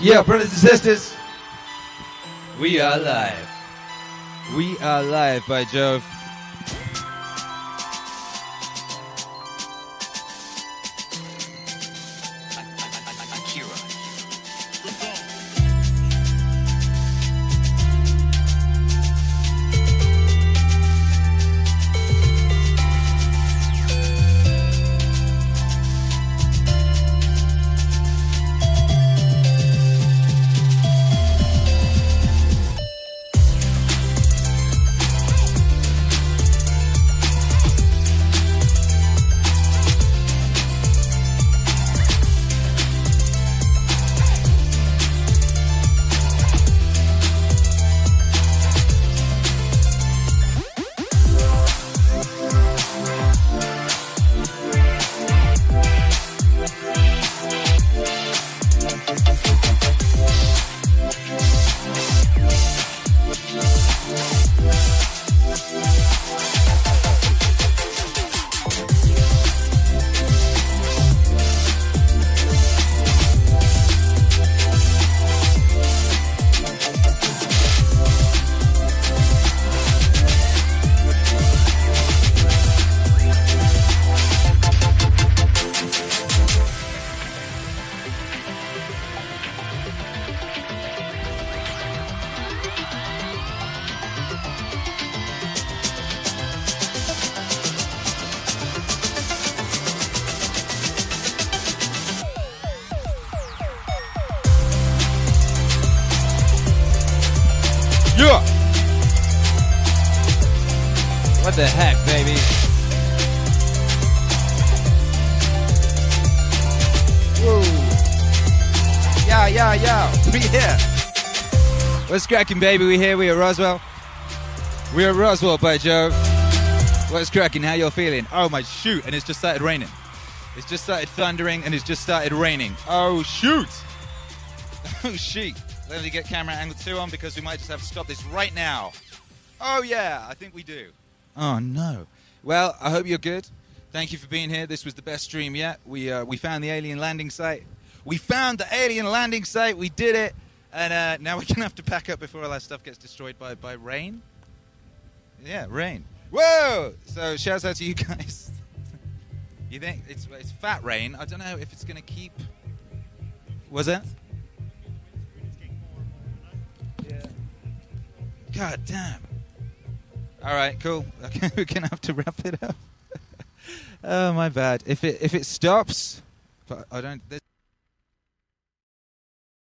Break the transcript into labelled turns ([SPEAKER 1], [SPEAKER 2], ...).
[SPEAKER 1] Yeah, brothers and sisters, we are live. We are live, by Jove. Yeah! What the heck, baby? Whoa! Yeah, yeah, yeah! We here! What's cracking, baby? We here. We are Roswell. We are Roswell, by Jove. What's cracking? How you feeling? Oh my shoot! And it's just started raining. It's just started thundering, and it's just started raining. Oh shoot! Oh shit! Let me get camera angle two on because we might just have to stop this right now. Oh yeah, I think we do. Oh no. Well, I hope you're good. Thank you for being here. This was the best stream yet. We uh, we found the alien landing site. We found the alien landing site. We did it, and uh, now we're gonna have to pack up before all our stuff gets destroyed by by rain. Yeah, rain. Whoa! So shouts out to you guys. you think it's it's fat rain? I don't know if it's gonna keep. Was it? God damn. All right, cool. Okay, we're gonna have to wrap it up. oh my bad. If it if it stops, but I don't.